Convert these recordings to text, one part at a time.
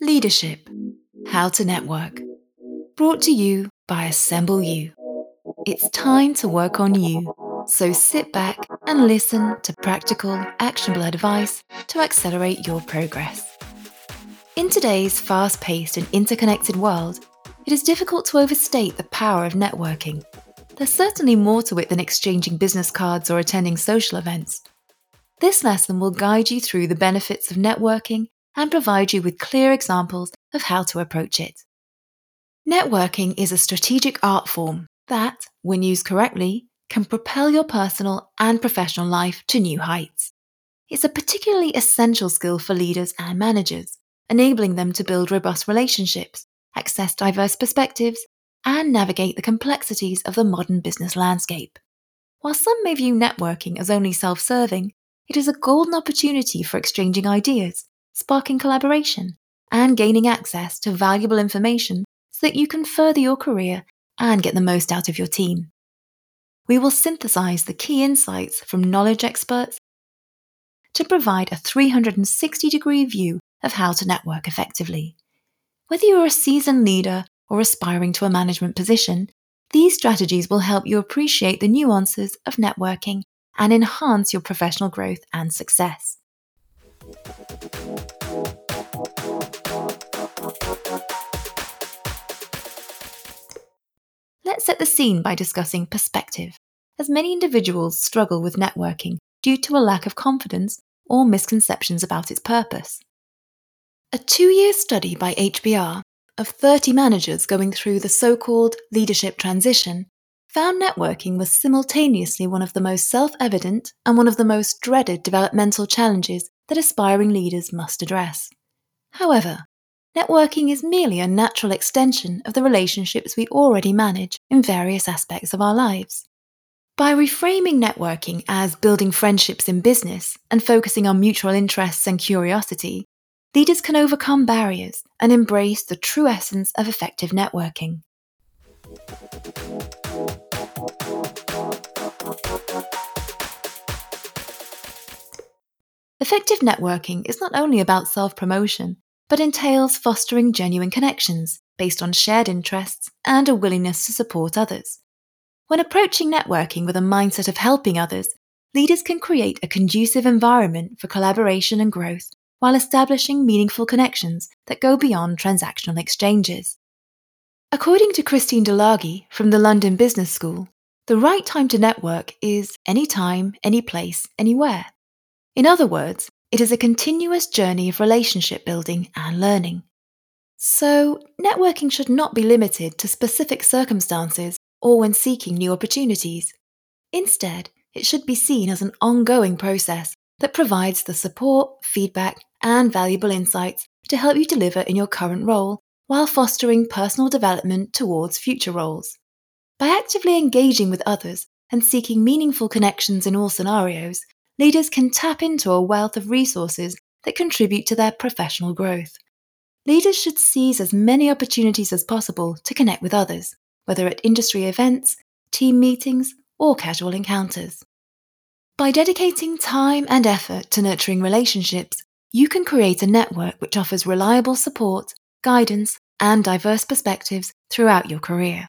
Leadership How to Network. Brought to you by Assemble You. It's time to work on you. So sit back and listen to practical, actionable advice to accelerate your progress. In today's fast paced and interconnected world, it is difficult to overstate the power of networking. There's certainly more to it than exchanging business cards or attending social events. This lesson will guide you through the benefits of networking and provide you with clear examples of how to approach it. Networking is a strategic art form that, when used correctly, can propel your personal and professional life to new heights. It's a particularly essential skill for leaders and managers, enabling them to build robust relationships, access diverse perspectives, and navigate the complexities of the modern business landscape. While some may view networking as only self serving, it is a golden opportunity for exchanging ideas, sparking collaboration, and gaining access to valuable information so that you can further your career and get the most out of your team. We will synthesize the key insights from knowledge experts to provide a 360 degree view of how to network effectively. Whether you're a seasoned leader or aspiring to a management position, these strategies will help you appreciate the nuances of networking and enhance your professional growth and success. Let's set the scene by discussing perspective, as many individuals struggle with networking due to a lack of confidence or misconceptions about its purpose. A two year study by HBR of 30 managers going through the so called leadership transition found networking was simultaneously one of the most self evident and one of the most dreaded developmental challenges that aspiring leaders must address. However, networking is merely a natural extension of the relationships we already manage in various aspects of our lives. By reframing networking as building friendships in business and focusing on mutual interests and curiosity, leaders can overcome barriers and embrace the true essence of effective networking. Effective networking is not only about self promotion, but entails fostering genuine connections based on shared interests and a willingness to support others. When approaching networking with a mindset of helping others, leaders can create a conducive environment for collaboration and growth while establishing meaningful connections that go beyond transactional exchanges. According to Christine Delaghi from the London Business School, the right time to network is any time, any place, anywhere. In other words, it is a continuous journey of relationship building and learning. So, networking should not be limited to specific circumstances or when seeking new opportunities. Instead, it should be seen as an ongoing process that provides the support, feedback, and valuable insights to help you deliver in your current role while fostering personal development towards future roles. By actively engaging with others and seeking meaningful connections in all scenarios, leaders can tap into a wealth of resources that contribute to their professional growth. Leaders should seize as many opportunities as possible to connect with others, whether at industry events, team meetings, or casual encounters. By dedicating time and effort to nurturing relationships, you can create a network which offers reliable support, guidance, and diverse perspectives throughout your career.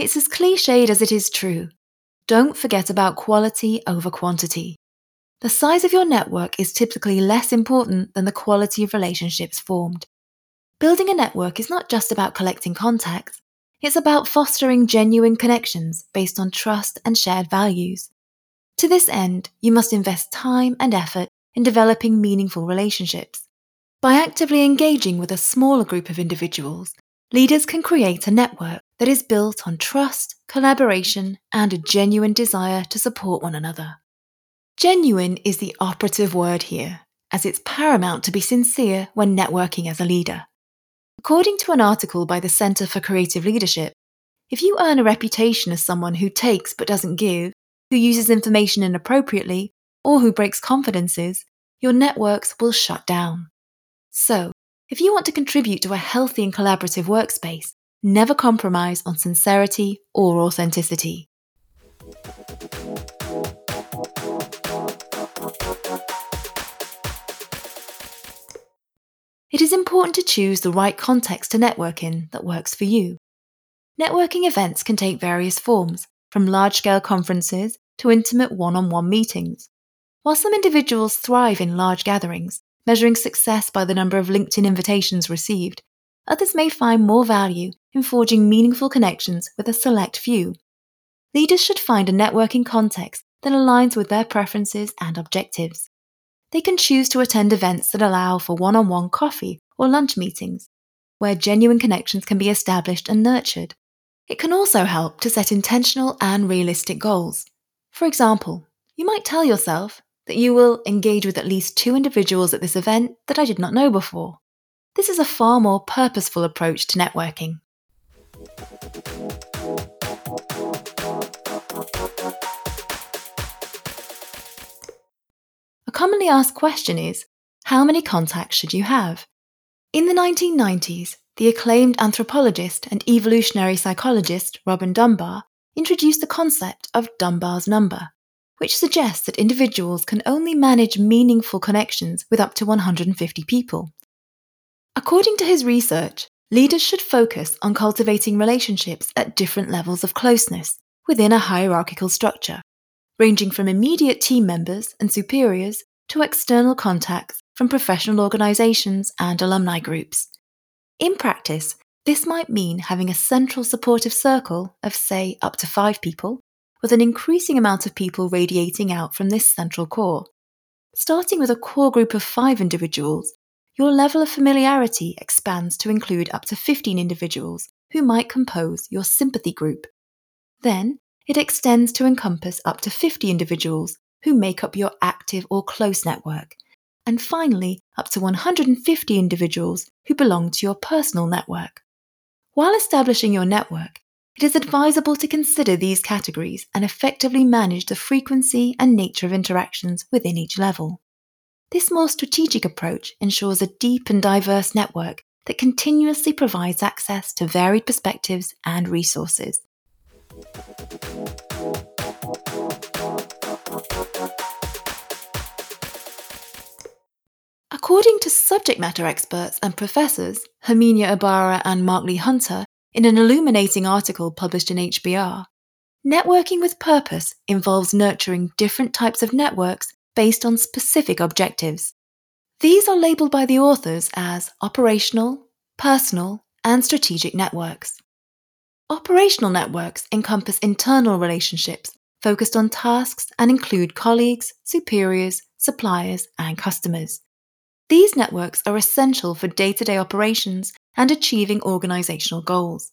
It's as cliched as it is true. Don't forget about quality over quantity. The size of your network is typically less important than the quality of relationships formed. Building a network is not just about collecting contacts, it's about fostering genuine connections based on trust and shared values. To this end, you must invest time and effort in developing meaningful relationships. By actively engaging with a smaller group of individuals, leaders can create a network that is built on trust, collaboration, and a genuine desire to support one another. Genuine is the operative word here, as it's paramount to be sincere when networking as a leader. According to an article by the Center for Creative Leadership, if you earn a reputation as someone who takes but doesn't give, who uses information inappropriately, or who breaks confidences, your networks will shut down. So, if you want to contribute to a healthy and collaborative workspace, never compromise on sincerity or authenticity. It is important to choose the right context to network in that works for you. Networking events can take various forms, from large scale conferences to intimate one on one meetings. While some individuals thrive in large gatherings, measuring success by the number of LinkedIn invitations received, others may find more value in forging meaningful connections with a select few. Leaders should find a networking context that aligns with their preferences and objectives. They can choose to attend events that allow for one on one coffee or lunch meetings, where genuine connections can be established and nurtured. It can also help to set intentional and realistic goals. For example, you might tell yourself that you will engage with at least two individuals at this event that I did not know before. This is a far more purposeful approach to networking. A commonly asked question is how many contacts should you have? In the 1990s, the acclaimed anthropologist and evolutionary psychologist Robin Dunbar introduced the concept of Dunbar's number, which suggests that individuals can only manage meaningful connections with up to 150 people. According to his research, leaders should focus on cultivating relationships at different levels of closeness within a hierarchical structure ranging from immediate team members and superiors to external contacts from professional organizations and alumni groups. In practice, this might mean having a central supportive circle of, say, up to five people, with an increasing amount of people radiating out from this central core. Starting with a core group of five individuals, your level of familiarity expands to include up to 15 individuals who might compose your sympathy group. Then, it extends to encompass up to 50 individuals who make up your active or close network, and finally, up to 150 individuals who belong to your personal network. While establishing your network, it is advisable to consider these categories and effectively manage the frequency and nature of interactions within each level. This more strategic approach ensures a deep and diverse network that continuously provides access to varied perspectives and resources. According to subject matter experts and professors, Herminia Ibarra and Mark Lee Hunter, in an illuminating article published in HBR, networking with purpose involves nurturing different types of networks based on specific objectives. These are labeled by the authors as operational, personal, and strategic networks. Operational networks encompass internal relationships focused on tasks and include colleagues, superiors, suppliers, and customers. These networks are essential for day to day operations and achieving organizational goals.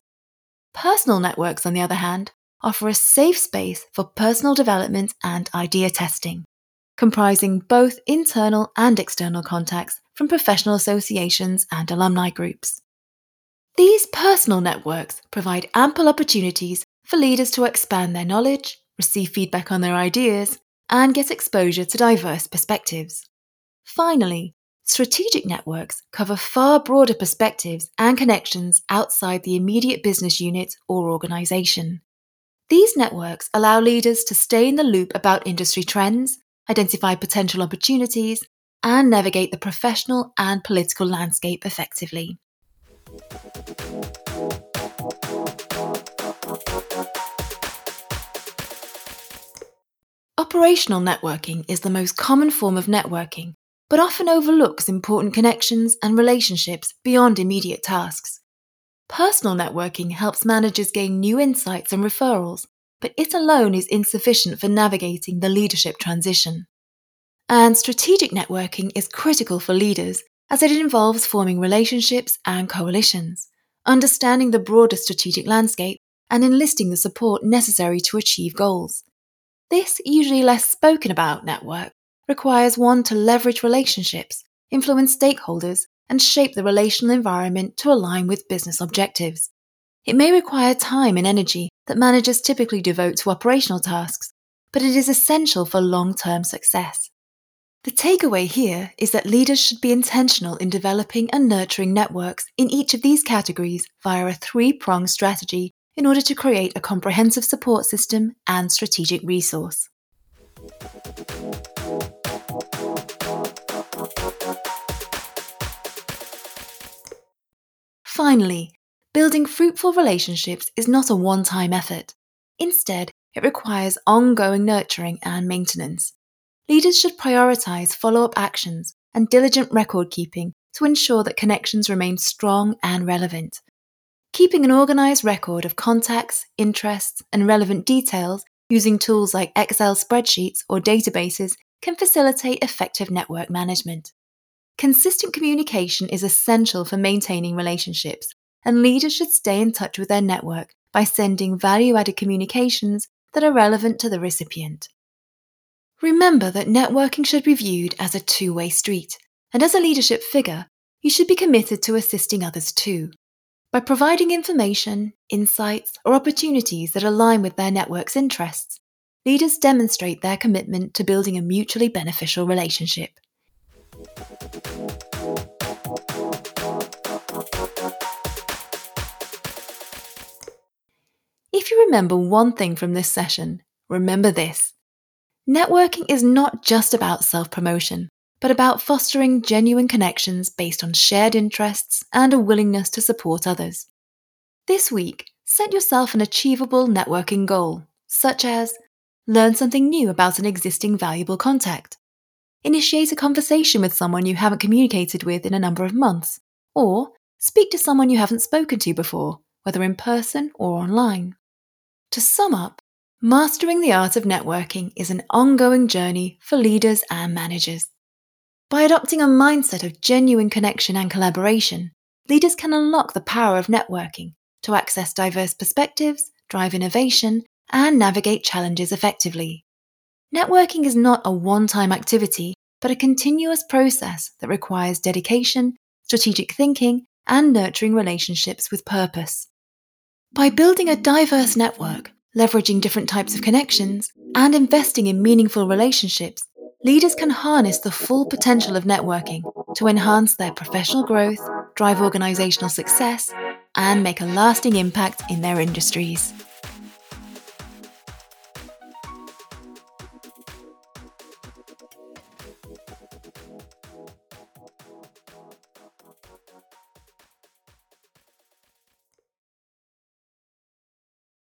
Personal networks, on the other hand, offer a safe space for personal development and idea testing, comprising both internal and external contacts from professional associations and alumni groups. These personal networks provide ample opportunities for leaders to expand their knowledge, receive feedback on their ideas, and get exposure to diverse perspectives. Finally, strategic networks cover far broader perspectives and connections outside the immediate business unit or organization. These networks allow leaders to stay in the loop about industry trends, identify potential opportunities, and navigate the professional and political landscape effectively. Operational networking is the most common form of networking, but often overlooks important connections and relationships beyond immediate tasks. Personal networking helps managers gain new insights and referrals, but it alone is insufficient for navigating the leadership transition. And strategic networking is critical for leaders as it involves forming relationships and coalitions, understanding the broader strategic landscape, and enlisting the support necessary to achieve goals. This usually less spoken about network requires one to leverage relationships, influence stakeholders, and shape the relational environment to align with business objectives. It may require time and energy that managers typically devote to operational tasks, but it is essential for long term success. The takeaway here is that leaders should be intentional in developing and nurturing networks in each of these categories via a three pronged strategy in order to create a comprehensive support system and strategic resource. Finally, building fruitful relationships is not a one time effort. Instead, it requires ongoing nurturing and maintenance. Leaders should prioritize follow up actions and diligent record keeping to ensure that connections remain strong and relevant. Keeping an organized record of contacts, interests, and relevant details using tools like Excel spreadsheets or databases can facilitate effective network management. Consistent communication is essential for maintaining relationships, and leaders should stay in touch with their network by sending value added communications that are relevant to the recipient. Remember that networking should be viewed as a two way street, and as a leadership figure, you should be committed to assisting others too. By providing information, insights, or opportunities that align with their network's interests, leaders demonstrate their commitment to building a mutually beneficial relationship. Remember one thing from this session, remember this Networking is not just about self promotion, but about fostering genuine connections based on shared interests and a willingness to support others. This week, set yourself an achievable networking goal, such as learn something new about an existing valuable contact, initiate a conversation with someone you haven't communicated with in a number of months, or speak to someone you haven't spoken to before, whether in person or online. To sum up, Mastering the art of networking is an ongoing journey for leaders and managers. By adopting a mindset of genuine connection and collaboration, leaders can unlock the power of networking to access diverse perspectives, drive innovation, and navigate challenges effectively. Networking is not a one time activity, but a continuous process that requires dedication, strategic thinking, and nurturing relationships with purpose. By building a diverse network, leveraging different types of connections, and investing in meaningful relationships, leaders can harness the full potential of networking to enhance their professional growth, drive organizational success, and make a lasting impact in their industries.